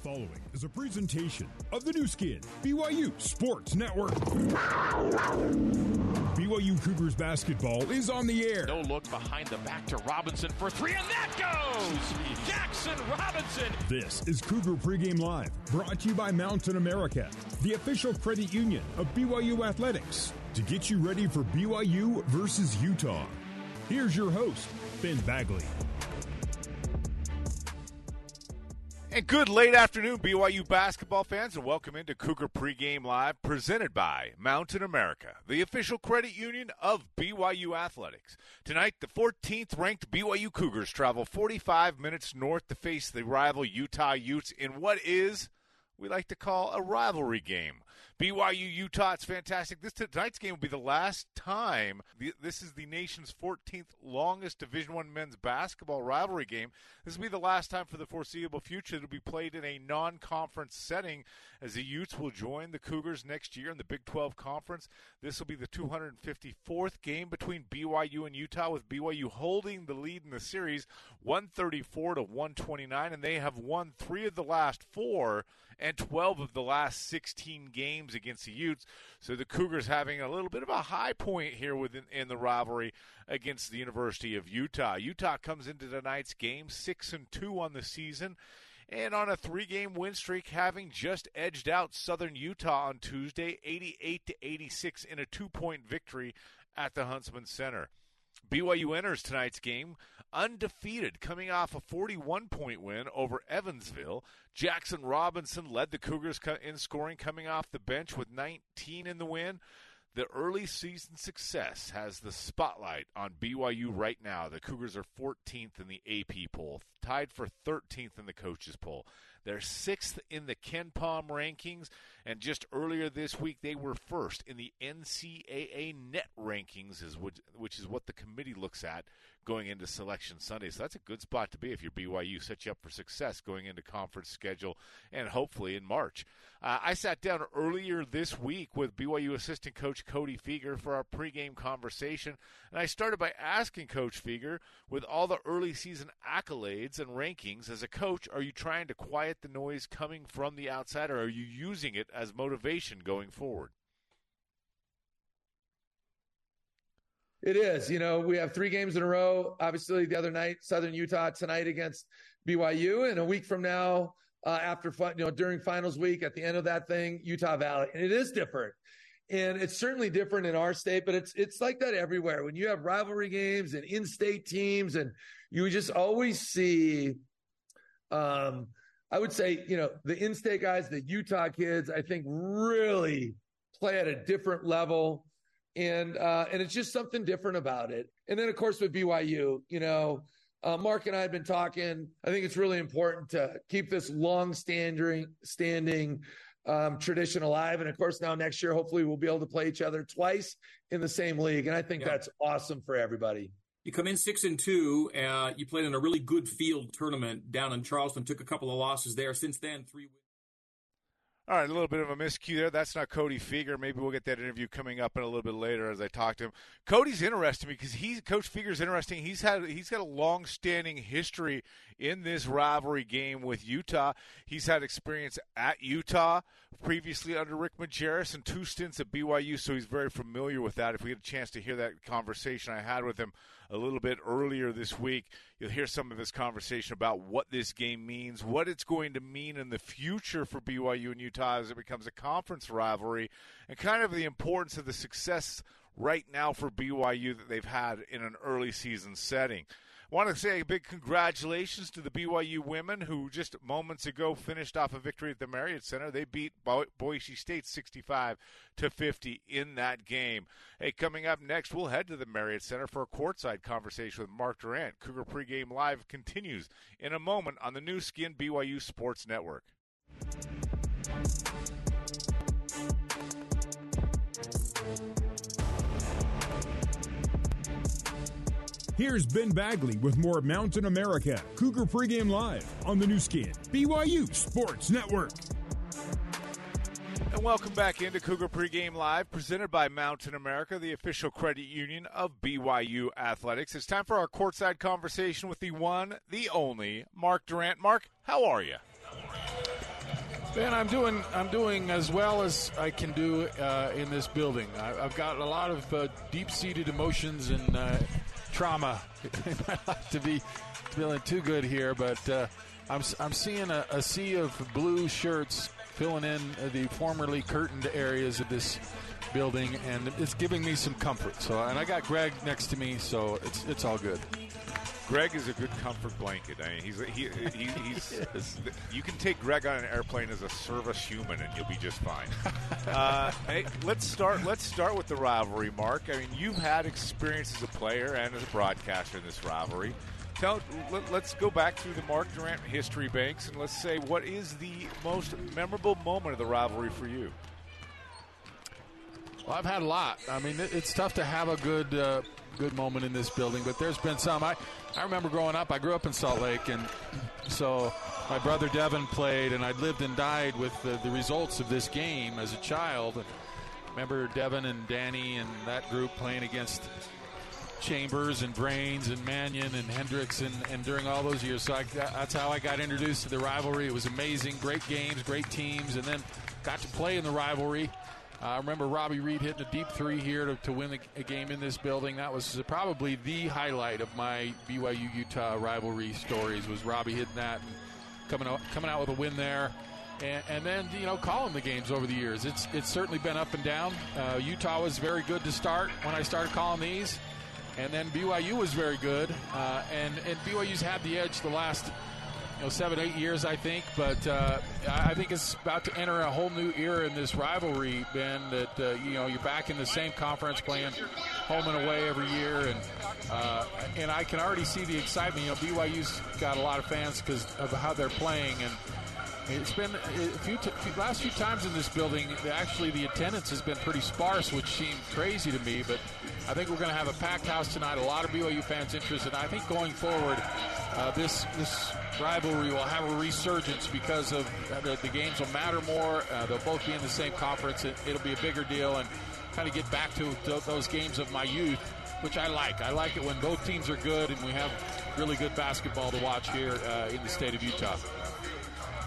following is a presentation of the Nu Skin, BYU Sports Network. BYU Cougars basketball is on the air. No look behind the back to Robinson for three, and that goes! Jackson Robinson! This is Cougar Pregame Live, brought to you by Mountain America, the official credit union of BYU Athletics, to get you ready for BYU versus Utah. Here's your host, Ben Bagley. And good late afternoon, BYU basketball fans, and welcome into Cougar Pregame Live, presented by Mountain America, the official credit union of BYU Athletics. Tonight, the 14th ranked BYU Cougars travel 45 minutes north to face the rival Utah Utes in what is, we like to call, a rivalry game. BYU Utah, it's fantastic. This tonight's game will be the last time. This is the nation's 14th longest Division One men's basketball rivalry game. This will be the last time for the foreseeable future. It'll be played in a non-conference setting, as the Utes will join the Cougars next year in the Big 12 Conference. This will be the 254th game between BYU and Utah, with BYU holding the lead in the series, 134 to 129, and they have won three of the last four and 12 of the last 16 games against the Utes. So the Cougars having a little bit of a high point here within in the rivalry against the University of Utah. Utah comes into tonight's game 6 and 2 on the season and on a three-game win streak, having just edged out Southern Utah on Tuesday, 88 to 86 in a two-point victory at the Huntsman Center. BYU enters tonight's game undefeated, coming off a 41 point win over Evansville. Jackson Robinson led the Cougars in scoring, coming off the bench with 19 in the win. The early season success has the spotlight on BYU right now. The Cougars are 14th in the AP poll, tied for 13th in the coaches poll. They're sixth in the KenPom rankings, and just earlier this week they were first in the NCAA net rankings, is which is what the committee looks at going into Selection Sunday. So that's a good spot to be if you're BYU. Set you up for success going into conference schedule and hopefully in March. Uh, I sat down earlier this week with BYU assistant coach Cody Fueger for our pregame conversation, and I started by asking Coach Fueger, with all the early season accolades and rankings, as a coach, are you trying to quiet the noise coming from the outside, or are you using it as motivation going forward? It is. You know, we have three games in a row. Obviously, the other night, Southern Utah tonight against BYU, and a week from now, uh, after you know during finals week, at the end of that thing, Utah Valley, and it is different. And it's certainly different in our state, but it's it's like that everywhere. When you have rivalry games and in-state teams, and you just always see, um, I would say, you know, the in-state guys, the Utah kids, I think really play at a different level and uh, and it's just something different about it. And then of course with BYU, you know, uh, Mark and I have been talking. I think it's really important to keep this long standing standing um, tradition alive. And of course, now next year, hopefully, we'll be able to play each other twice in the same league. And I think yeah. that's awesome for everybody. You come in six and two. Uh, you played in a really good field tournament down in Charleston. Took a couple of losses there. Since then, three. All right, a little bit of a miscue there. That's not Cody Fueger. Maybe we'll get that interview coming up in a little bit later as I talk to him. Cody's interesting because he's Coach Fueger's interesting. He's had he's got a long-standing history in this rivalry game with Utah. He's had experience at Utah previously under Rick Majerus and two stints at BYU, so he's very familiar with that. If we get a chance to hear that conversation I had with him a little bit earlier this week. You'll hear some of this conversation about what this game means, what it's going to mean in the future for BYU and Utah as it becomes a conference rivalry, and kind of the importance of the success right now for BYU that they've had in an early season setting I want to say a big congratulations to the BYU women who just moments ago finished off a victory at the Marriott Center. They beat Bo- Boise State 65 to 50 in that game. Hey, coming up next, we'll head to the Marriott Center for a courtside conversation with Mark Durrant. Cougar pregame live continues in a moment on the Nu Skin BYU Sports Network. Here's Ben Bagley with more Mountain America Cougar pregame live on the Nu Skin BYU Sports Network. And welcome back into Cougar pregame live, presented by Mountain America, the official credit union of BYU Athletics. It's time for our courtside conversation with the one, the only, Mark Durrant. Mark, how are you? Ben, I'm doing I'm doing as well as I can do uh, in this building. I, have got a lot of uh, deep-seated emotions and uh, trauma in my life to be feeling too good here, but uh, I'm I'm seeing a, a, sea of blue shirts filling in the formerly curtained areas of this building, and it's giving me some comfort. So, and I got Greg next to me, so it's it's all good. Greg is a good comfort blanket. I mean, he's he, he he's you can take Greg on an airplane as a service human, and you'll be just fine. Uh, hey, let's start. Let's start with the rivalry, Mark. I mean, you've had experience as a player and as a broadcaster in this rivalry. Tell, let, us go back through the Mark Durrant history banks, and let's say what is the most memorable moment of the rivalry for you. Well, I've had a lot. I mean, it's tough to have a good uh, good moment in this building, but there's been some. I, I remember growing up, I grew up in Salt Lake, and so my brother Devin played, and I lived and died with the, the results of this game as a child. And remember Devin and Danny and that group playing against Chambers and Vranes and Mannion and Hendricks and, and during all those years. So I, that's how I got introduced to the rivalry. It was amazing, great games, great teams, and then got to play in the rivalry. I remember Robbie Reid hitting a deep three here to, to win a game in this building. That was probably the highlight of my BYU Utah rivalry stories. Was Robbie hitting that and coming out, coming out with a win there. And, and, then you know calling the games over the years. It's it's certainly been up and down. Uh, Utah was very good to start when I started calling these, and then BYU was very good. Uh, and and BYU's had the edge the last you know, seven, eight years, I think. But uh, I think it's about to enter a whole new era in this rivalry, Ben. That uh, you know, you're back in the same conference, playing home and away every year, and uh, and I can already see the excitement. You know, BYU's got a lot of fans because of how they're playing, and it's been a few t- last few times in this building. Actually, the attendance has been pretty sparse, which seemed crazy to me. But I think we're going to have a packed house tonight. A lot of BYU fans interested. I think going forward, uh, this this rivalry will have a resurgence because of uh, the, the games will matter more. Uh, they'll both be in the same conference. It, will be a bigger deal, and kind of get back to, to those games of my youth, which I like. I like it when both teams are good and we have really good basketball to watch here uh, in the state of Utah.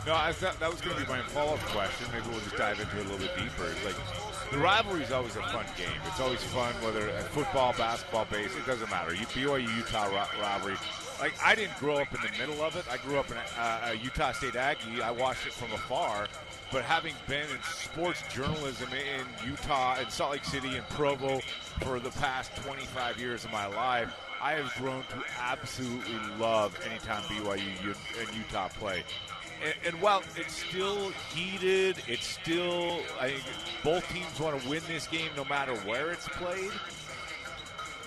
No, I thought that was going to be my follow-up question. Maybe we'll just dive into it a little bit deeper. Like the rivalry is always a fun game. It's always fun, whether uh, football, basketball, base, it doesn't matter. BYU Utah rivalry. Like I didn't grow up in the middle of it. I grew up in a, uh, a Utah State Aggie. I watched it from afar. But having been in sports journalism in Utah, in Salt Lake City, and Provo for the past 25 years of my life, I have grown to absolutely love anytime BYU and Utah play and, and while it's still heated, it's still I both teams want to win this game no matter where it's played.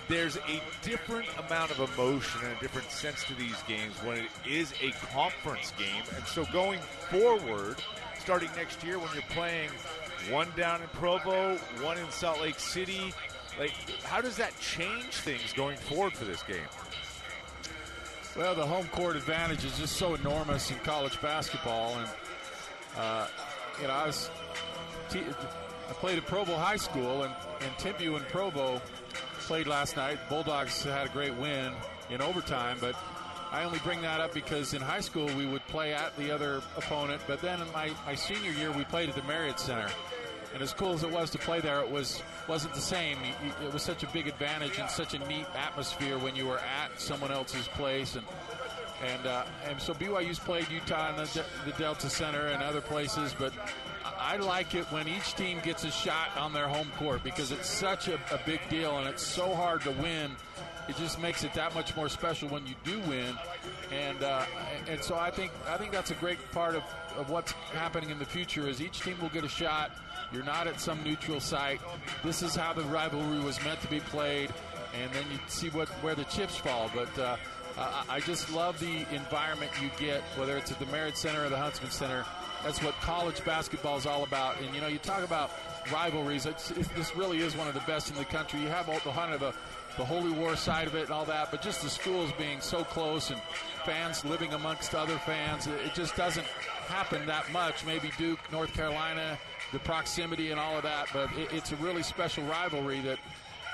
There's a different amount of emotion and a different sense to these games when it is a conference game. And so going forward, starting next year when you're playing one down in Provo, one in Salt Lake City, like how does that change things going forward for this game? Well, the home court advantage is just so enormous in college basketball, and uh, you know, I was I played at Provo High School, and and Timpview and Provo played last night. Bulldogs had a great win in overtime, but I only bring that up because in high school we would play at the other opponent, but then in my, my senior year we played at the Marriott Center. And as cool as it was to play there, it was wasn't the same. It was such a big advantage and such a neat atmosphere when you were at someone else's place, and and uh, and so BYU's played Utah in the, the Delta Center and other places, but I like it when each team gets a shot on their home court because it's such a, a big deal and it's so hard to win it just makes it that much more special when you do win. And uh, and so I think I think that's a great part of, of what's happening in the future is each team will get a shot. You're not at some neutral site. This is how the rivalry was meant to be played, and then you see what where the chips fall. But uh, I just love the environment you get, whether it's at the Marriott Center or the Huntsman Center. That's what college basketball is all about. And you know, you talk about rivalries. It's, it, this really is one of the best in the country. You have all the kind of the the holy war side of it and all that, but just the schools being so close and fans living amongst other fans, it just doesn't happen that much. Maybe Duke, North Carolina, the proximity and all of that, but it, it's a really special rivalry that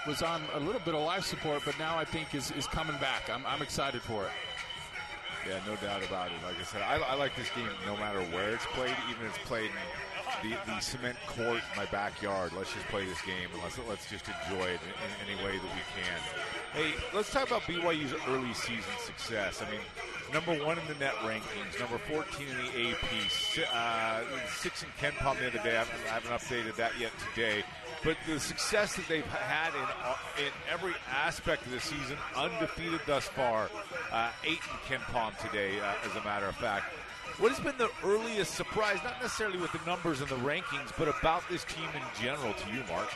was on a little bit of life support, but now I think is, is coming back. I'm, I'm excited for it. Yeah, no doubt about it. Like I said, I, I like this game no matter where it's played, even if it's played in the, the cement court in my backyard. Let's just play this game and let's, let's just enjoy it in, in any way that we can. Hey, let's talk about BYU's early season success. I mean, number one in the net rankings, number 14 in the AP, uh, six in KenPom the other day. I haven't, I haven't updated that yet today. But the success that they've had in uh, in every aspect of the season, undefeated thus far, uh, eight in KenPom today, uh, as a matter of fact. What has been the earliest surprise, not necessarily with the numbers and the rankings, but about this team in general to you, Mark?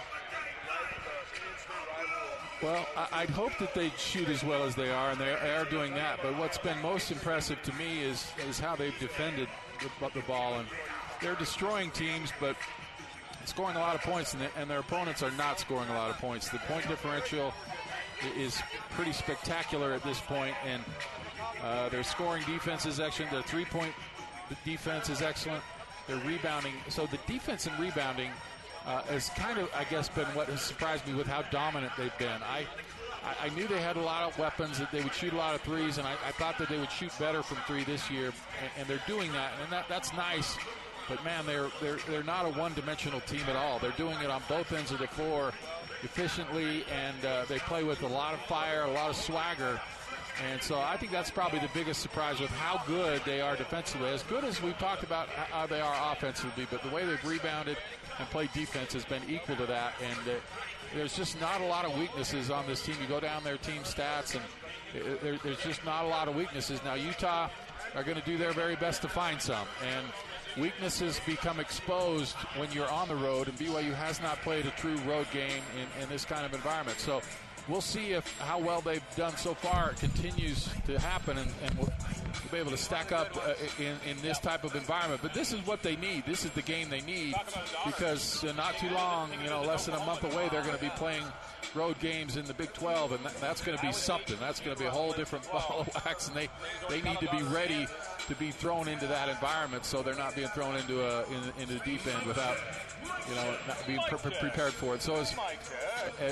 Well, I'd hope that they'd shoot as well as they are, and they are doing that. But what's been most impressive to me is is how they've defended the, the ball, and they're destroying teams, but scoring a lot of points, and, and their opponents are not scoring a lot of points. The point differential is pretty spectacular at this point, and uh, their scoring defense is excellent. Their three-point defense is excellent. Their rebounding, so the defense and rebounding uh, has kind of, I guess, been what has surprised me with how dominant they've been. I, I, knew they had a lot of weapons, that they would shoot a lot of threes, and I, I thought that they would shoot better from three this year, and, and they're doing that, and that, that's nice. But man, they're they're they're not a one-dimensional team at all. They're doing it on both ends of the floor efficiently, and uh, they play with a lot of fire, a lot of swagger. And so I think that's probably the biggest surprise with how good they are defensively. As good as we've talked about how they are offensively, but the way they've rebounded and play defense has been equal to that. And uh, there's just not a lot of weaknesses on this team. You go down their team stats, and there, there's just not a lot of weaknesses. Now Utah are going to do their very best to find some, and weaknesses become exposed when you're on the road. And BYU has not played a true road game in, in this kind of environment. So we'll see if how well they've done so far continues to happen, and, and we'll, be able to stack up uh, in, in this type of environment. But this is what they need. This is the game they need because uh, not too long, you know, less than a month away, they're going to be playing road games in the Big 12, and that, that's going to be something. That's going to be a whole different ball of wax, and they, they need to be ready to be thrown into that environment so they're not being thrown into a in, into the deep end without you know not being pre- prepared for it. So as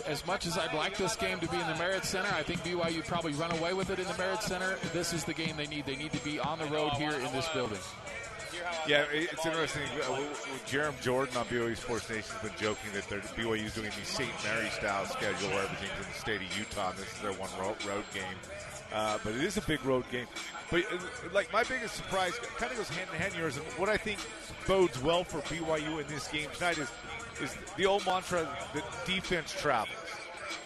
as much as I'd like this game to be in the Marriott Center, I think BYU probably run away with it in the Marriott Center. This is the game they need. They need to be on the road here in this building. Yeah, it's interesting. Uh, Jarom Jordan on BYU Sports Nation has been joking that BYU is doing the St. Mary style schedule where everything's in the state of Utah, and this is their one road, road game. Uh, but it is a big road game. But uh, like my biggest surprise kind of goes hand in hand yours, and what I think bodes well for BYU in this game tonight is is the old mantra that defense travels.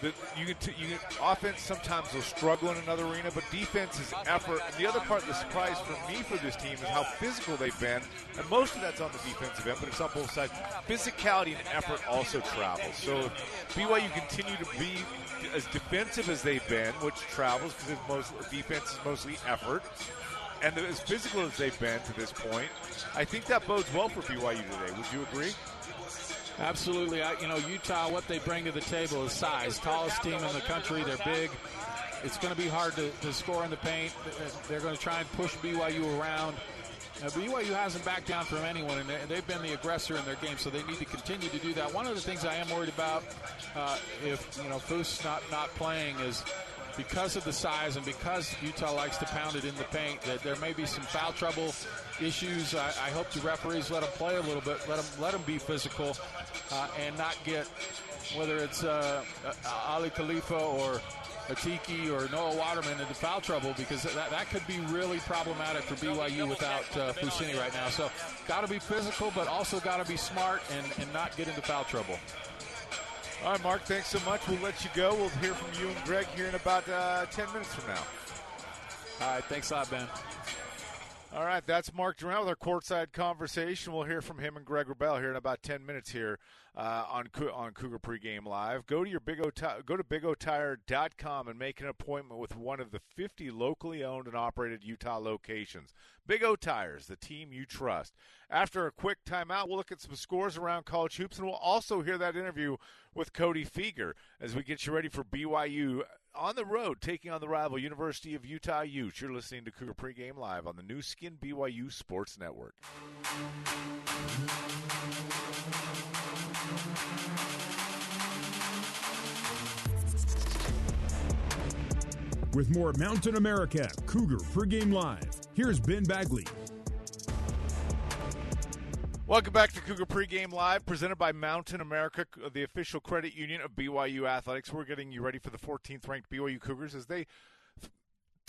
That you can, you offense sometimes will struggle in another arena, but defense is effort. And the other part, of the surprise for me for this team is how physical they've been, and most of that's on the defensive end, but it's on both sides. Physicality and effort also travels. So if BYU continue to be as defensive as they've been, which travels because most defense is mostly effort, and as physical as they've been to this point, I think that bodes well for BYU today. Would you agree? Absolutely. I, you know, Utah, what they bring to the table is size. Tallest team in the country. They're big. It's going to be hard to, to score in the paint. They're going to try and push BYU around. Now, BYU hasn't backed down from anyone, and they've been the aggressor in their game, so they need to continue to do that. One of the things I am worried about, uh, if you know Foose not not playing, is because of the size and because Utah likes to pound it in the paint, that there may be some foul trouble issues. I, I hope the referees let them play a little bit, let them let them be physical, uh, and not get whether it's uh, uh Aly Khalifa or Atiki or Noah Waterman into foul trouble because that, that could be really problematic for BYU without uh, Fousseyni right now. So got to be physical, but also got to be smart and, and not get into foul trouble. All right, Mark, thanks so much. We'll let you go. We'll hear from you and Greg here in about uh, 10 minutes from now. All right, thanks a lot, Ben. All right, that's Mark Durrant with our courtside conversation. We'll hear from him and Greg Wrubell here in about 10 minutes here uh, on on Cougar Pregame Live. Go to your Big O go to bigotire.com and make an appointment with one of the 50 locally owned and operated Utah locations. Big O Tires, the team you trust. After a quick timeout, we'll look at some scores around college hoops, and we'll also hear that interview with Cody Fueger as we get you ready for BYU on the road, taking on the rival University of Utah Utes. You're listening to Cougar Pregame Live on the Nu Skin BYU Sports Network. With more Mountain America Cougar pregame live, here's Ben Bagley. Welcome back to Cougar Pregame Live, presented by Mountain America, the official credit union of BYU Athletics. We're getting you ready for the 14th ranked BYU Cougars as they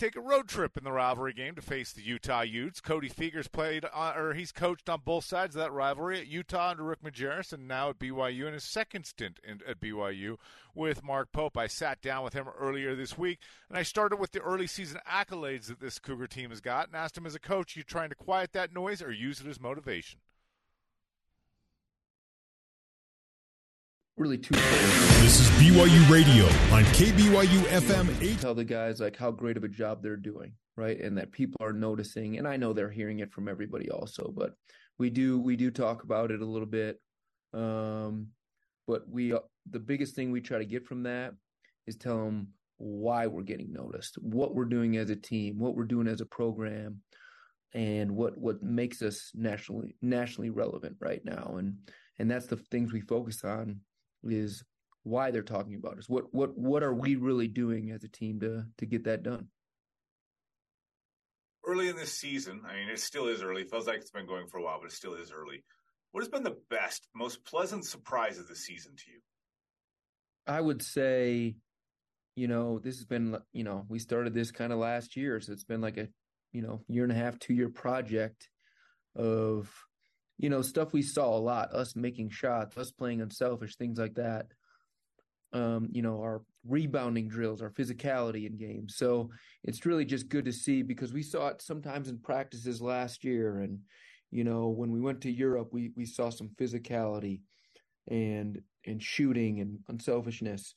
take a road trip in the rivalry game to face the Utah Utes. Cody Fueger's played, on, or he's coached on both sides of that rivalry at Utah under Rick Majerus, and now at BYU in his second stint in, at BYU with Mark Pope. I sat down with him earlier this week, and I started with the early season accolades that this Cougar team has got, and asked him as a coach, you trying to quiet that noise or use it as motivation? Really two. This is BYU Radio on KBYU FM Tell the guys like how great of a job they're doing, right? And that people are noticing. And I know they're hearing it from everybody also, but we do we do talk about it a little bit. Um, but we the biggest thing we try to get from that is tell them why we're getting noticed, what we're doing as a team, what we're doing as a program, and what what makes us nationally nationally relevant right now. And and that's the things we focus on is why they're talking about us. What what what are we really doing as a team to to get that done? Early in this season, I mean, it still is early. It feels like it's been going for a while, but it still is early. What has been the best, most pleasant surprise of the season to you? I would say, you know, this has been, you know, we started this kind of last year, so it's been like a, you know, year and a half, two year project of you know, stuff we saw a lot, us making shots, us playing unselfish, things like that. Um, you know, our rebounding drills, our physicality in games. So it's really just good to see because we saw it sometimes in practices last year. And, you know, when we went to Europe, we, we saw some physicality and, and shooting and unselfishness.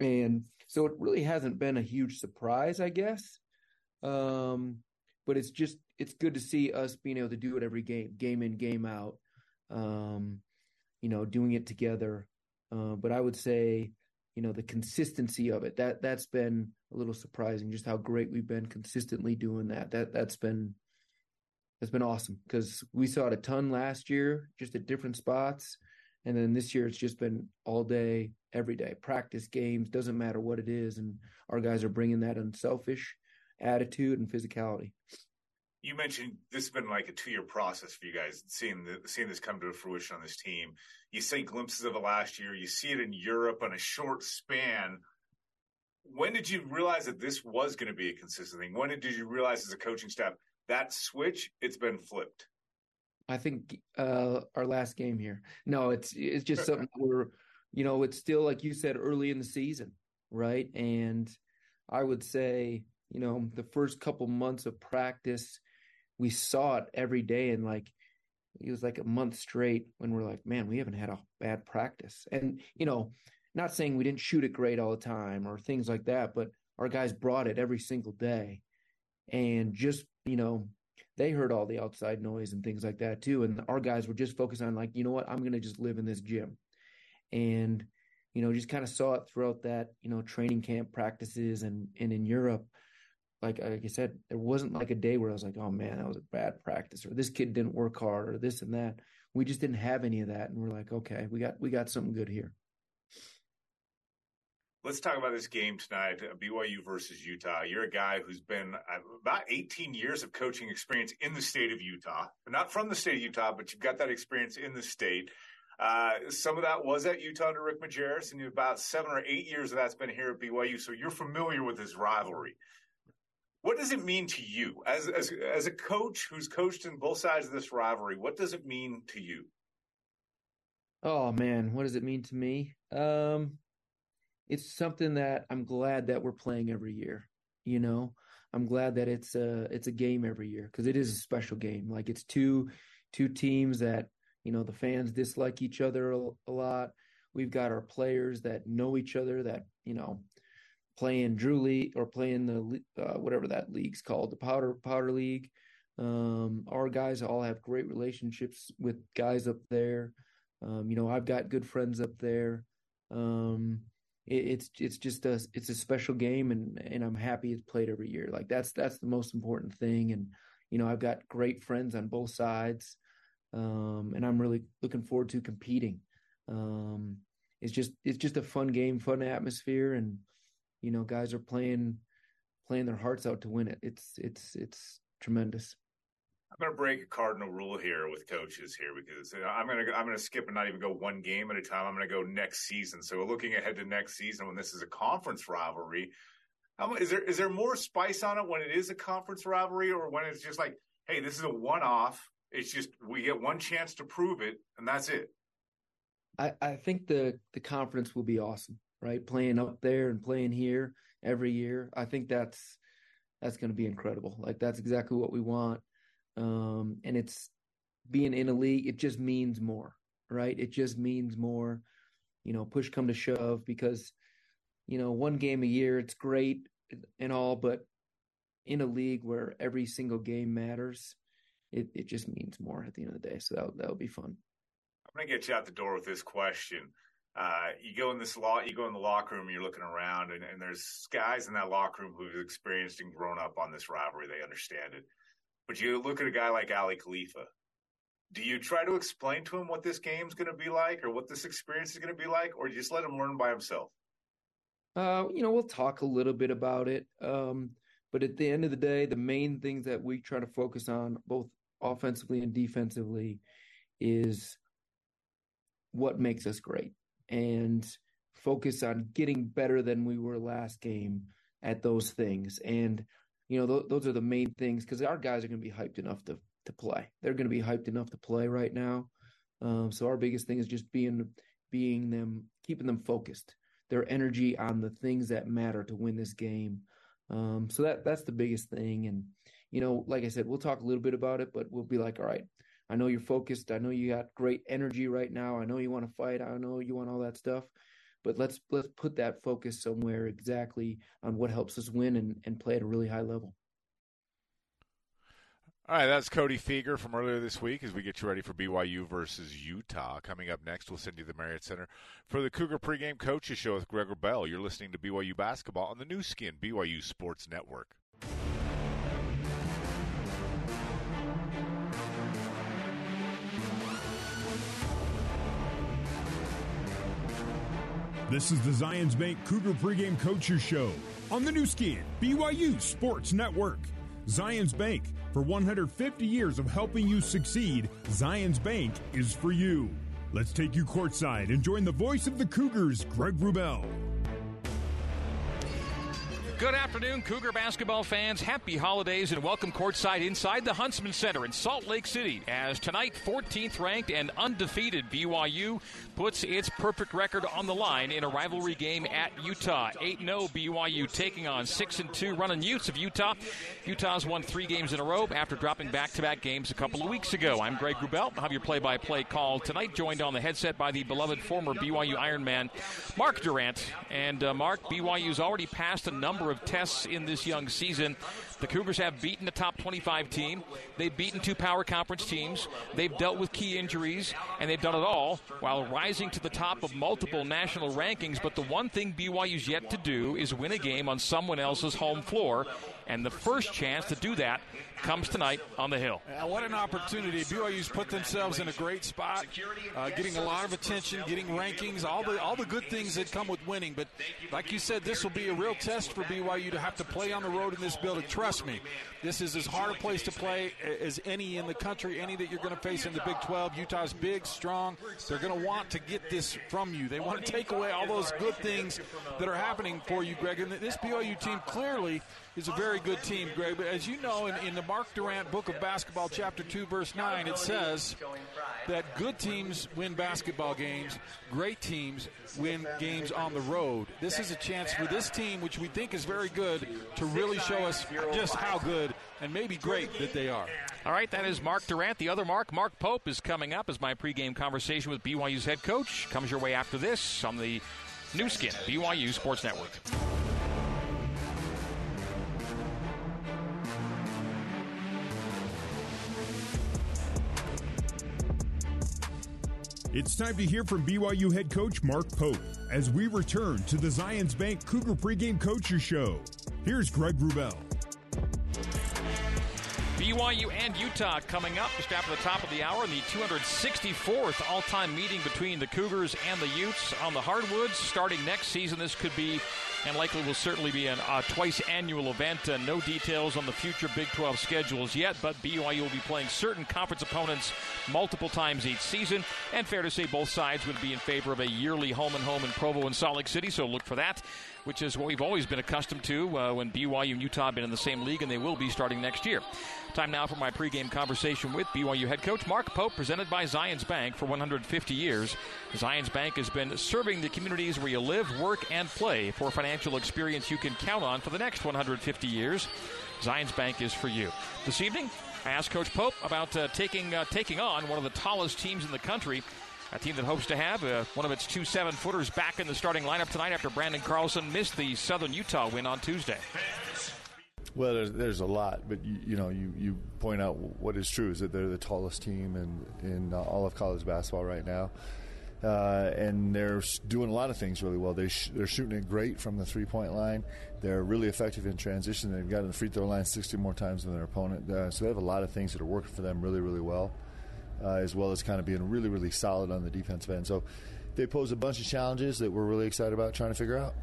And so it really hasn't been a huge surprise, I guess. Um, but it's just it's good to see us being able to do it every game, game in, game out. Um, you know, doing it together. Uh, but I would say, you know, the consistency of it that that's been a little surprising. Just how great we've been consistently doing that. That that's been that's been awesome because we saw it a ton last year, just at different spots, and then this year it's just been all day, every day, practice games. Doesn't matter what it is, and our guys are bringing that unselfish attitude and physicality. You mentioned this has been like a two year process for you guys, seeing the, seeing this come to fruition on this team. You see glimpses of it last year. You see it in Europe on a short span. When did you realize that this was going to be a consistent thing? When did you realize as a coaching staff that switch it's been flipped? I think uh, our last game here. No, it's it's just something we're, you know, it's still like you said early in the season, right? And I would say you know, the first couple months of practice, we saw it every day and like it was like a month straight when we're like, man, we haven't had a bad practice. And, you know, not saying we didn't shoot it great all the time or things like that, but our guys brought it every single day. And just, you know, they heard all the outside noise and things like that too. And our guys were just focused on like, you know what, I'm going to just live in this gym. And, you know, just kind of saw it throughout that, you know, training camp practices and, and in Europe like like I said, there wasn't like a day where I was like, oh man, that was a bad practice, or this kid didn't work hard, or this and that. We just didn't have any of that, and we're like, okay, we got we got something good here. Let's talk about this game tonight, uh, BYU versus Utah. You're a guy who's been uh, about 18 years of coaching experience in the state of Utah, not from the state of Utah, but you've got that experience in the state. Uh, some of that was at Utah under Rick Majerus, and about seven or eight years of that's been here at BYU. So you're familiar with this rivalry. What does it mean to you as, as, as a coach who's coached in both sides of this rivalry? What does it mean to you? Oh man, what does it mean to me? Um, it's something that I'm glad that we're playing every year. You know, I'm glad that it's a it's a game every year because it is a special game. Like it's two two teams that you know the fans dislike each other a, a lot. We've got our players that know each other that you know playing Drew League or playing the uh, whatever that league's called, the Powder Powder League. Um, our guys all have great relationships with guys up there. Um, you know, I've got good friends up there. Um, it, it's it's just a it's a special game, and and I'm happy it's played every year. Like that's that's the most important thing. And you know, I've got great friends on both sides, um, and I'm really looking forward to competing. Um, it's just it's just a fun game, fun atmosphere, and you know, guys are playing playing their hearts out to win it. It's it's it's tremendous. I'm going to break a cardinal rule here with coaches here because I'm going to I'm going to skip and not even go one game at a time. I'm going to go next season. So looking ahead to next season when this is a conference rivalry, how, is there is there more spice on it when it is a conference rivalry or when it's just like, hey, this is a one off. It's just we get one chance to prove it and that's it. I, I think the the conference will be awesome, right? Playing up there and playing here every year. I think that's that's going to be incredible. Like that's exactly what we want. Um, and it's being in a league, it just means more, right? It just means more, you know, push come to shove because, you know, one game a year, it's great and all, but in a league where every single game matters, it, it just means more at the end of the day. So that that would be fun. I'm gonna get you out the door with this question. Uh, you go in this law, you go in the locker room, you're looking around, and, and there's guys in that locker room who've experienced and grown up on this rivalry. They understand it. But you look at a guy like Aly Khalifa. Do you try to explain to him what this game's going to be like or what this experience is going to be like, or you just let him learn by himself? Uh, you know, we'll talk a little bit about it. Um, but at the end of the day, the main things that we try to focus on, both offensively and defensively, is what makes us great and focus on getting better than we were last game at those things. And you know, th- those are the main things because our guys are going to be hyped enough to to play. They're going to be hyped enough to play right now. Um, so our biggest thing is just being being them, keeping them focused, their energy on the things that matter to win this game. Um, so that that's the biggest thing. And you know, like I said, we'll talk a little bit about it, but we'll be like, all right, I know you're focused. I know you got great energy right now. I know you want to fight. I know you want all that stuff but let's let's put that focus somewhere exactly on what helps us win and, and play at a really high level. All right, that's Cody Fueger from earlier this week as we get you ready for BYU versus Utah. Coming up next, we'll send you to the Marriott Center for the Cougar pregame coaches show with Greg Wrubell. You're listening to BYU basketball on the Nu Skin BYU Sports Network. This is the Zions Bank Cougar pregame coaches show on the Nu Skin BYU Sports Network. Zions Bank, for 150 years of helping you succeed, Zions Bank is for you. Let's take you courtside and join the voice of the Cougars, Greg Wrubell. Good afternoon, Cougar basketball fans. Happy holidays and welcome courtside inside the Huntsman Center in Salt Lake City as tonight 14th ranked and undefeated BYU puts its perfect record on the line in a rivalry game at Utah. 8-0 BYU taking on 6-2 running Utes of Utah. Utah's won three games in a row after dropping back-to-back games a couple of weeks ago. I'm Greg Wrubell. I'll have your play-by-play call tonight, joined on the headset by the beloved former BYU Ironman Mark Durrant. And uh, Mark, BYU's already passed a number number of tests in this young season. The Cougars have beaten the top 25 team. They've beaten two power conference teams. They've dealt with key injuries, and they've done it all while rising to the top of multiple national rankings. But the one thing BYU's yet to do is win a game on someone else's home floor. And the first chance to do that comes tonight on the Hill. What an opportunity. BYU's put themselves in a great spot, uh, getting a lot of attention, getting rankings, all the all the good things that come with winning. But like you said, this will be a real test for BYU to have to play on the road in this building. Trust me, this is as hard a place to play as any in the country, any that you're going to face in the Big 12. Utah's big, strong. They're going to want to get this from you. They want to take away all those good things that are happening for you, Greg. And this BYU team clearly is a very good team, Greg. But as you know, in, in the Mark Durrant Book of Basketball, Chapter 2, Verse 9, it says that good teams win basketball games, great teams win games on the road. This is a chance for this team, which we think is very good, to really show us just how good and maybe great that they are. All right, that is Mark Durrant. The other Mark, Mark Pope, is coming up as my pregame conversation with BYU's head coach. Comes your way after this on the Nu Skin, BYU Sports Network. It's time to hear from BYU head coach Mark Pope as we return to the Zions Bank Cougar pregame coaches show. Here's Greg Wrubell. BYU and Utah coming up just after the top of the hour in the 264th all-time meeting between the Cougars and the Utes on the hardwoods. Starting next season, this could be and likely will certainly be a uh, twice annual event. Uh, no details on the future Big 12 schedules yet, but BYU will be playing certain conference opponents multiple times each season. And fair to say, both sides would be in favor of a yearly home and home in Provo and Salt Lake City, so look for that which is what we've always been accustomed to uh, when BYU and Utah have been in the same league, and they will be starting next year. Time now for my pregame conversation with BYU head coach Mark Pope, presented by Zions Bank for 150 years. Zions Bank has been serving the communities where you live, work, and play for financial experience you can count on for the next 150 years. Zions Bank is for you. This evening, I asked Coach Pope about uh, taking uh, taking on one of the tallest teams in the country a team that hopes to have uh, one of its two seven footers back in the starting lineup tonight after Branden Carlson missed the Southern Utah win on Tuesday. Well, there's, there's a lot, but you, you, know, you, you point out what is true is that they're the tallest team in, in uh, all of college basketball right now. Uh, and they're doing a lot of things really well. They sh- they're shooting it great from the three point line. They're really effective in transition. They've gotten the free throw line 60 more times than their opponent. Uh, so they have a lot of things that are working for them really, really well uh, as well as kind of being really, really solid on the defensive end. So they pose a bunch of challenges that we're really excited about trying to figure out.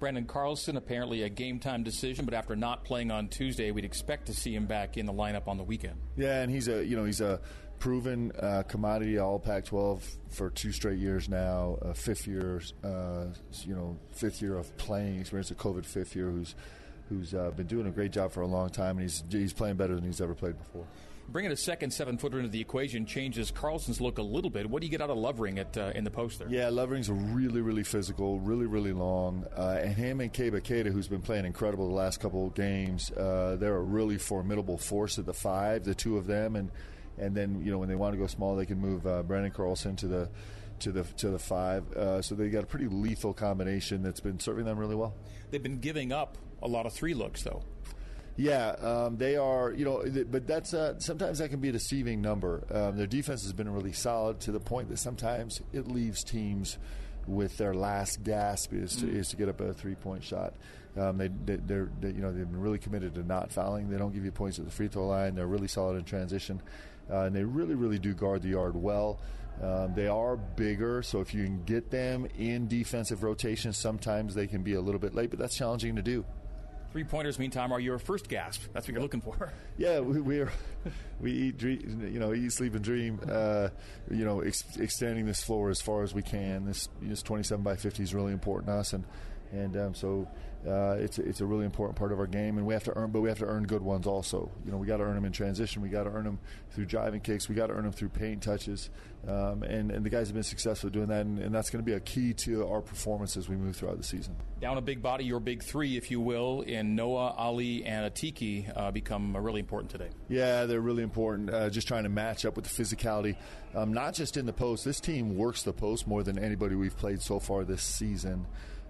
Branden Carlson, apparently a game time decision, but after not playing on Tuesday, we'd expect to see him back in the lineup on the weekend. Yeah, and he's a you know he's a proven uh, commodity All Pac-12 for two straight years now, uh, fifth year uh, you know fifth year of playing experience, a COVID fifth year who's who's uh, been doing a great job for a long time, and he's he's playing better than he's ever played before. Bringing a second seven footer into the equation changes Carlson's look a little bit. What do you get out of Lovering at uh, in the post there? Yeah, Lovering's really, really physical, really, really long. Uh, and him and Keba Keita, who's been playing incredible the last couple of games, uh, they're a really formidable force at the five, the two of them. And and then you know when they want to go small, they can move uh, Branden Carlson to the to the to the five. Uh, so they got a pretty lethal combination that's been serving them really well. They've been giving up a lot of three looks though. Yeah, um, they are. You know, but that's uh, sometimes that can be a deceiving number. Um, their defense has been really solid to the point that sometimes it leaves teams with their last gasp is to, mm. is to get up a three point shot. Um, they, they, are they, you know they've been really committed to not fouling. They don't give you points at the free throw line. They're really solid in transition, uh, and they really really do guard the yard well. Um, they are bigger, so if you can get them in defensive rotation, sometimes they can be a little bit late, but that's challenging to do. Three pointers, meantime, are your first gasp. That's what you're looking for. Yeah, we we, are, we eat, dream, you know, eat, sleep, and dream. Uh, you know, ex- extending this floor as far as we can. This this 27 by 50 is really important to us, and and um, so uh, it's it's a really important part of our game, and we have to earn, but we have to earn good ones also. You know, we got to earn them in transition. We got to earn them through driving kicks. We got to earn them through paint touches, um, and and the guys have been successful doing that, and, and that's going to be a key to our performance as we move throughout the season. Down a big body, your big three, if you will, in Noah, Aly, and Atiki uh, become really important today. Yeah, they're really important. Uh, just trying to match up with the physicality, um, not just in the post. This team works the post more than anybody we've played so far this season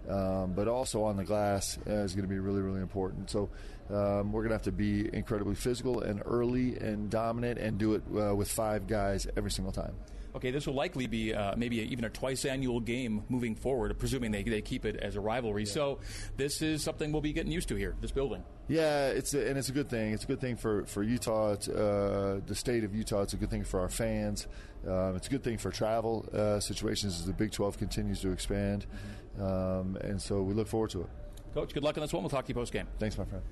um, but also on the glass uh, is going to be really, really important. So um, we're going to have to be incredibly physical and early and dominant and do it uh, with five guys every single time. Okay, this will likely be uh, maybe a, even a twice annual game moving forward, presuming they, they keep it as a rivalry. Yeah. So this is something we'll be getting used to here, this building. Yeah, it's a, and it's a good thing. It's a good thing for for Utah, uh, the state of Utah. It's a good thing for our fans. Um, it's a good thing for travel uh, situations as the Big 12 continues to expand. Um, and so we look forward to it. Coach, good luck on this one. We'll talk to you post game. Thanks, my friend.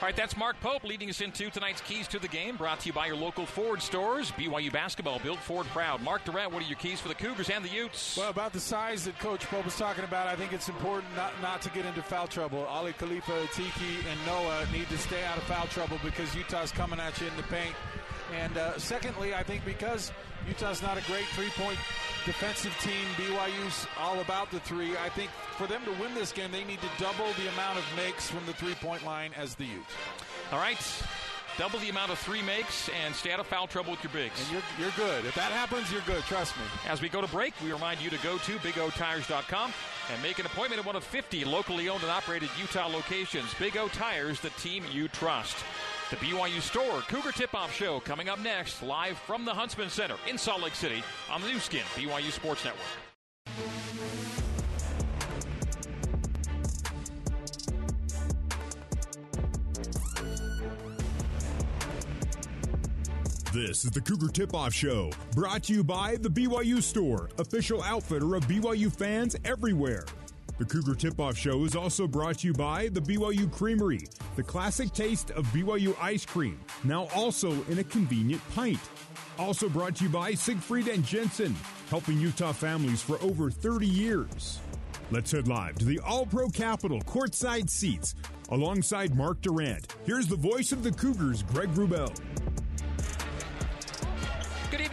All right, that's Mark Pope leading us into tonight's keys to the game, brought to you by your local Ford stores. BYU basketball built Ford proud. Mark Durrant, what are your keys for the Cougars and the Utes? Well, about the size that Coach Pope was talking about, I think it's important not, not to get into foul trouble. Aly Khalifa, Tiki, and Noah need to stay out of foul trouble because Utah's coming at you in the paint. And uh, secondly, I think because Utah's not a great three point defensive team, BYU's all about the three. I think for them to win this game, they need to double the amount of makes from the three point line as the Utes. All right. Double the amount of three makes and stay out of foul trouble with your bigs. And you're, you're good. If that happens, you're good. Trust me. As we go to break, we remind you to go to BigOTires.com and make an appointment at one of 50 locally owned and operated Utah locations. Big O Tires, the team you trust. The BYU Store Cougar Tip Off Show coming up next, live from the Huntsman Center in Salt Lake City on the Nu Skin BYU Sports Network. This is the Cougar Tip Off Show, brought to you by the BYU Store, official outfitter of BYU fans everywhere. The Cougar Tip Off Show is also brought to you by the BYU Creamery, the classic taste of BYU ice cream, now also in a convenient pint. Also brought to you by Siegfried and Jensen, helping Utah families for over 30 years. Let's head live to the All Pro Capital courtside seats alongside Mark Durrant. Here's the voice of the Cougars, Greg Wrubell.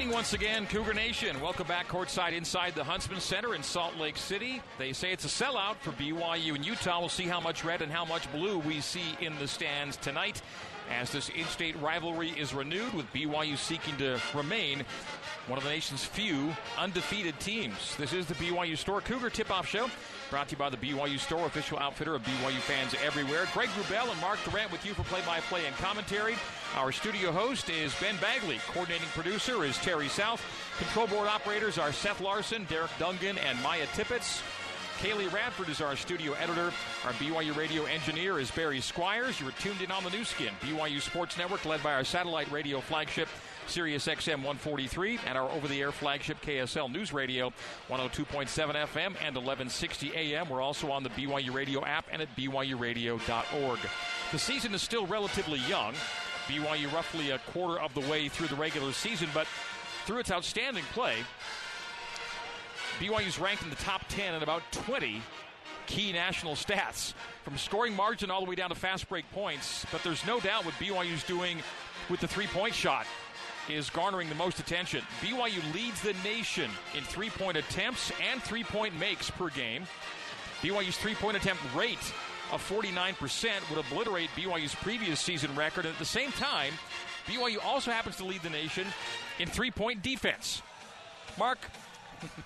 Evening once again, Cougar Nation. Welcome back courtside inside the Huntsman Center in Salt Lake City. They say it's a sellout for BYU and Utah. We'll see how much red and how much blue we see in the stands tonight as this in state rivalry is renewed, with BYU seeking to remain one of the nation's few undefeated teams. This is the BYU Store Cougar Tip Off Show, brought to you by the BYU Store, official outfitter of BYU fans everywhere. Greg Wrubell and Mark Durrant with you for play by play and commentary. Our studio host is Ben Bagley. Coordinating producer is Terry South. Control board operators are Seth Larson, Derek Dungan, and Maya Tippett. Kaylee Radford is our studio editor. Our BYU radio engineer is Barry Squires. You are tuned in on the Nu Skin, BYU Sports Network, led by our satellite radio flagship, Sirius XM 143, and our over the air flagship KSL News Radio 102.7 FM and 1160 AM. We're also on the BYU Radio app and at BYURadio.org. The season is still relatively young. BYU roughly a quarter of the way through the regular season, but through its outstanding play, BYU's ranked in the top 10 in about 20 key national stats, from scoring margin all the way down to fast break points. But there's no doubt what BYU's doing with the three point shot is garnering the most attention. BYU leads the nation in three point attempts and three point makes per game. BYU's three point attempt rate of 49% would obliterate BYU's previous season record. And at the same time, BYU also happens to lead the nation in three point defense. Mark,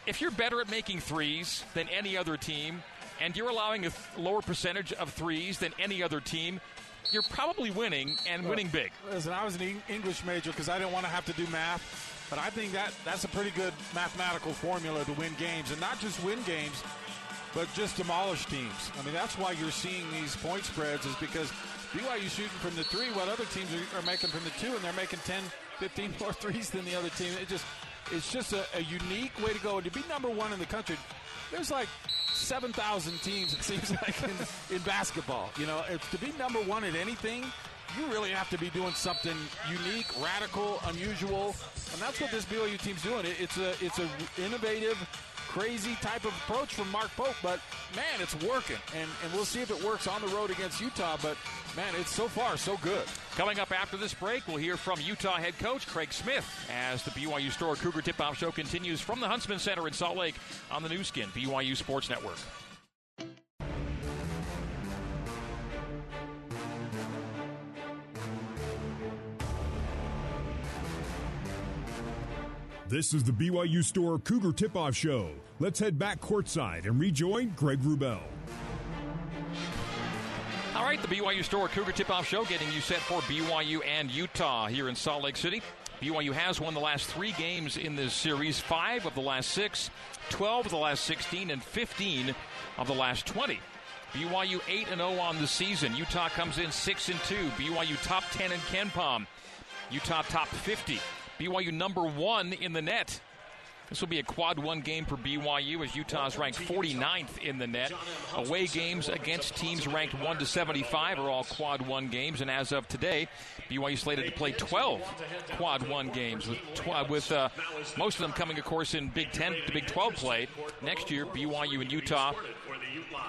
if you're better at making threes than any other team, and you're allowing a th- lower percentage of threes than any other team, you're probably winning and winning big. Listen, I was an English major because I didn't want to have to do math, but I think that that's a pretty good mathematical formula to win games, and not just win games, but just demolish teams. I mean, that's why you're seeing these point spreads is because BYU shooting from the three, while other teams are, are making from the two, and they're making 10, 15 more threes than the other team. It just it's just a, a unique way to go. And to be number one in the country, there's like 7,000 teams, it seems like, in, in basketball. You know, if, to be number one at anything, you really have to be doing something unique, radical, unusual, and that's what this BYU team's doing. It, it's a it's a innovative, crazy type of approach from Mark Pope, but man, it's working, and and we'll see if it works on the road against Utah. But man, it's so far so good. Coming up after this break, we'll hear from Utah head coach Craig Smith as the BYU Store Cougar Tip Off Show continues from the Huntsman Center in Salt Lake on the Nu Skin BYU Sports Network. This is the BYU Store Cougar Tip Off Show. Let's head back courtside and rejoin Greg Wrubell. All right, the BYU Store Cougar Tip Off Show getting you set for BYU and Utah here in Salt Lake City. BYU has won the last three games in this series five of the last six, 12 of the last 16, and 15 of the last 20. BYU 8 0 on the season. Utah comes in 6 and 2. BYU top 10 in KenPom. Utah top 50. BYU number one in the net. This will be a quad one game for BYU as Utah's ranked 49th in the net. Away games against teams ranked 1 to 75 are all quad one games, and as of today, BYU slated to play 12 quad one games, with, tw- with uh, most of them coming, of course, in Big 10 to Big 12 play. Next year, BYU and Utah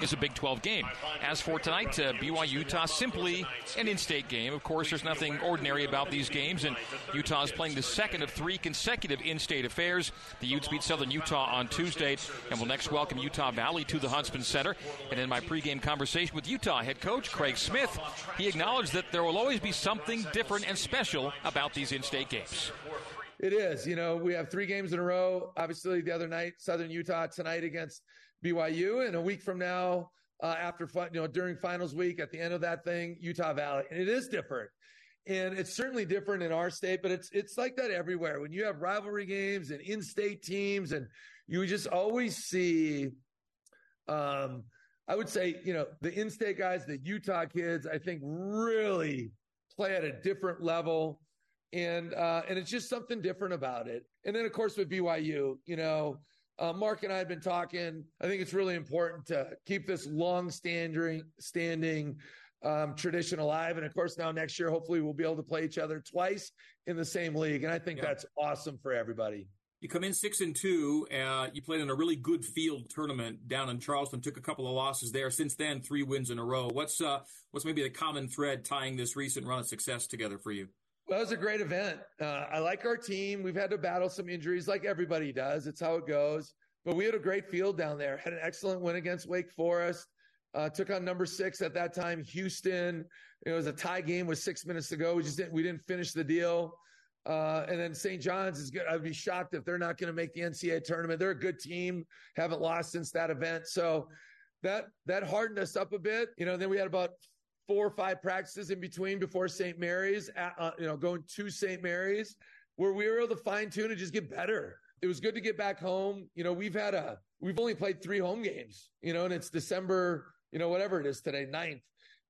is a Big 12 game. As for tonight, uh, BYU Utah simply an in-state game. Of course, there's nothing ordinary about these games, and Utah is playing the second of three consecutive in-state affairs. The Utes beat Southern Utah on Tuesday, and will next welcome Utah Valley to the Huntsman Center. And in my pregame conversation with Utah head coach Craig Smith, he acknowledged that there will always be something different and special about these in-state games. It is. You know, we have three games in a row. Obviously, the other night, Southern Utah tonight against BYU, and a week from now, uh, after you know during finals week at the end of that thing, Utah Valley, and it is different. And it's certainly different in our state, but it's it's like that everywhere. When you have rivalry games and in-state teams, and you just always see, um, I would say, you know, the in-state guys, the Utah kids, I think really play at a different level, and uh, and it's just something different about it. And then of course with BYU, you know, uh, Mark and I have been talking. I think it's really important to keep this long standing, standing um, tradition alive. And of course, now next year, hopefully, we'll be able to play each other twice in the same league. And I think yeah. that's awesome for everybody. You come in six and two. Uh, you played in a really good field tournament down in Charleston. Took a couple of losses there. Since then, three wins in a row. What's uh, what's maybe the common thread tying this recent run of success together for you? Well, it was a great event. Uh, I like our team. We've had to battle some injuries like everybody does. It's how it goes. But we had a great field down there. Had an excellent win against Wake Forest. Uh, took on number six at that time, Houston. It was a tie game with six minutes to go. We just didn't we didn't finish the deal. Uh, and then St. John's is good. I'd be shocked if they're not going to make the NCAA tournament. They're a good team. Haven't lost since that event. So that that hardened us up a bit. You know, then we had about four or five practices in between before St. Mary's, at, uh, you know, going to St. Mary's, where we were able to fine tune and just get better. It was good to get back home. You know, we've had a, we've only played three home games, you know, and it's December, you know, whatever it is today, ninth.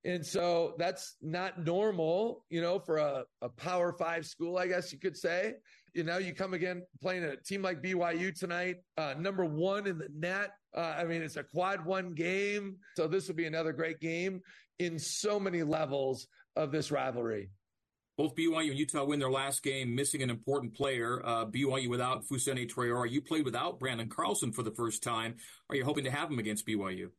And so that's not normal, you know, for a, a power five school, I guess you could say. You know, you come again playing a team like BYU tonight, uh, number one in the net. Uh, I mean, it's a quad one game. So this will be another great game in so many levels of this rivalry. Both BYU and Utah win their last game, missing an important player. Uh, BYU without Fousseyni Traore. You played without Branden Carlson for the first time. Are you hoping to have him against BYU?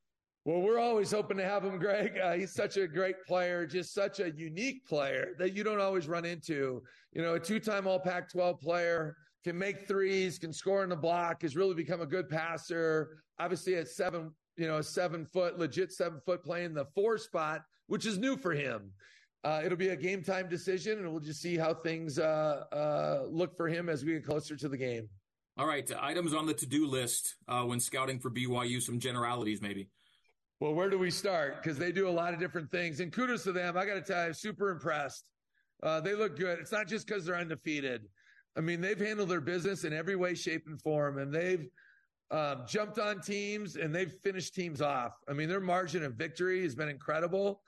Well, we're always hoping to have him, Greg. Uh, he's such a great player, just such a unique player that you don't always run into. You know, a two-time All Pac-12 player can make threes, can score in the block, has really become a good passer. Obviously, at seven you know, a seven foot, legit seven foot playing the four spot, which is new for him. Uh, it'll be a game time decision, and we'll just see how things uh, uh, look for him as we get closer to the game. All right, items on the to do list uh, when scouting for BYU, some generalities maybe. Well, where do we start? Because they do a lot of different things, and kudos to them. I got to tell you, I'm super impressed. Uh, they look good. It's not just because they're undefeated. I mean, they've handled their business in every way, shape, and form, and they've um, jumped on teams and they've finished teams off. I mean, their margin of victory has been incredible.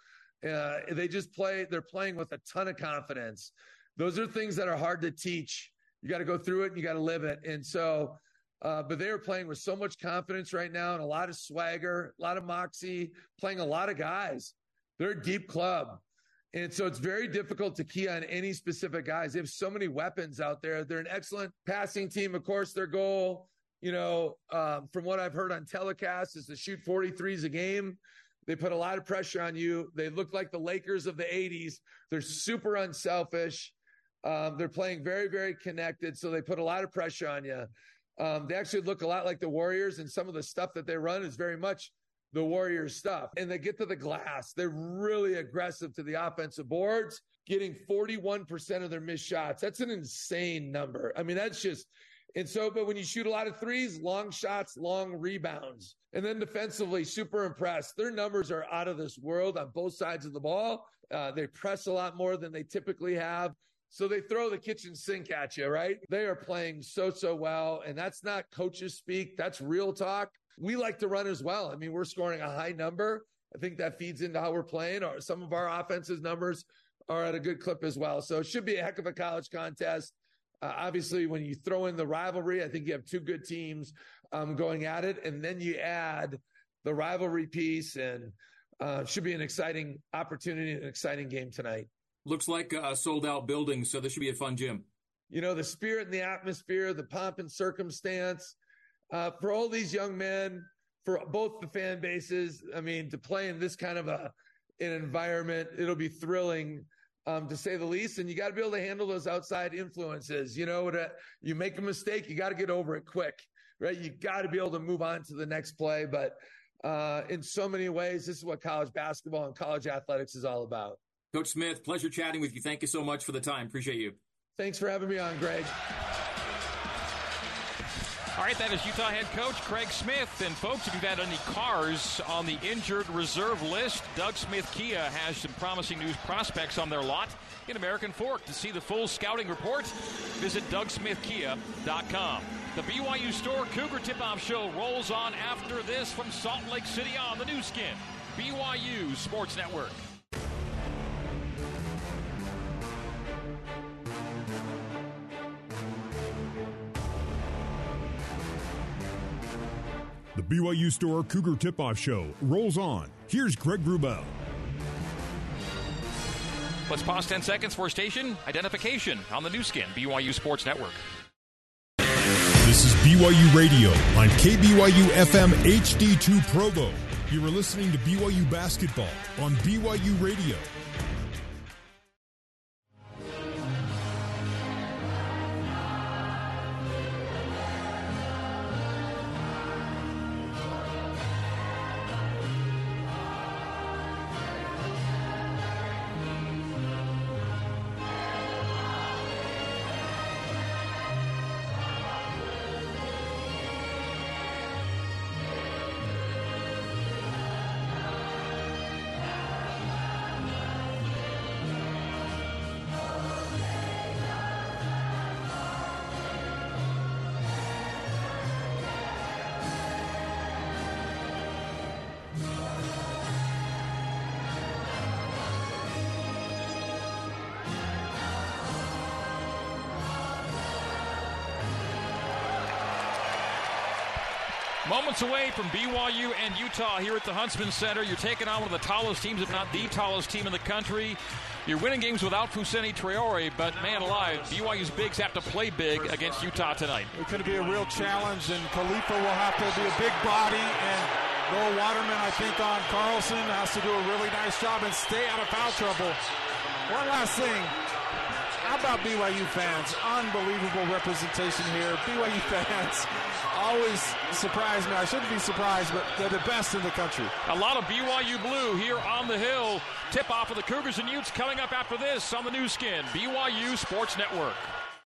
Uh, they just play, they're playing with a ton of confidence. Those are things that are hard to teach. You got to go through it and you got to live it. And so, uh, but they are playing with so much confidence right now and a lot of swagger, a lot of moxie, playing a lot of guys. They're a deep club. And so it's very difficult to key on any specific guys. They have so many weapons out there. They're an excellent passing team. Of course, their goal you know, um, from what I've heard on telecast, is to shoot 43s a game. They put a lot of pressure on you. They look like the Lakers of the 80s. They're super unselfish. Um, they're playing very, very connected. So they put a lot of pressure on you. Um, they actually look a lot like the Warriors, and some of the stuff that they run is very much the Warriors stuff. And they get to the glass. They're really aggressive to the offensive boards, getting 41% of their missed shots. That's an insane number. I mean, that's just and so, but when you shoot a lot of threes, long shots, long rebounds. And then defensively, super impressed. Their numbers are out of this world on both sides of the ball. Uh, they press a lot more than they typically have. So they throw the kitchen sink at you, right? They are playing so, so well. And that's not coaches speak. That's real talk. We like to run as well. I mean, we're scoring a high number. I think that feeds into how we're playing. Or some of our offenses numbers are at a good clip as well. So it should be a heck of a college contest. Uh, obviously, when you throw in the rivalry, I think you have two good teams um, going at it, and then you add the rivalry piece, and uh, should be an exciting opportunity, an exciting game tonight. Looks like a sold out building, so this should be a fun gym. You know, the spirit and the atmosphere, the pomp and circumstance uh, for all these young men, for both the fan bases. I mean, to play in this kind of a an environment, it'll be thrilling um, to say the least. And you got to be able to handle those outside influences. You know, to, you make a mistake, you got to get over it quick, right? You got to be able to move on to the next play. But uh, in so many ways, this is what college basketball and college athletics is all about. Coach Smith, pleasure chatting with you. Thank you so much for the time. Appreciate you. Thanks for having me on, Greg. All right, that is Utah head coach Craig Smith. And folks, if you've had any cars on the injured reserve list, Doug Smith Kia has some promising news prospects on their lot in American Fork. To see the full scouting report, visit DougSmithKia.com. The BYU Store Cougar Tip-Off Show rolls on after this from Salt Lake City on the Nu Skin, BYU Sports Network. The BYU Store Cougar Tip Off Show rolls on. Here's Greg Wrubell. Let's pause 10 seconds for station identification on the Nu Skin, BYU Sports Network. This is BYU Radio on KBYU FM HD2 Provo. You are listening to BYU Basketball on BYU Radio. Moments away from BYU and Utah here at the Huntsman Center. You're taking on one of the tallest teams, if not the tallest team in the country. You're winning games without Fousseyni Traore, but man alive, BYU's bigs have to play big against Utah tonight. It could be a real challenge, and Khalifa will have to be a big body, and Noah Waterman, I think, on Carlson has to do a really nice job and stay out of foul trouble. One last thing. How about BYU fans? Unbelievable representation here. BYU fans always surprise me. I shouldn't be surprised, but they're the best in the country. A lot of BYU blue here on the hill. Tip off of the Cougars and Utes coming up after this on the Nu Skin, BYU Sports Network.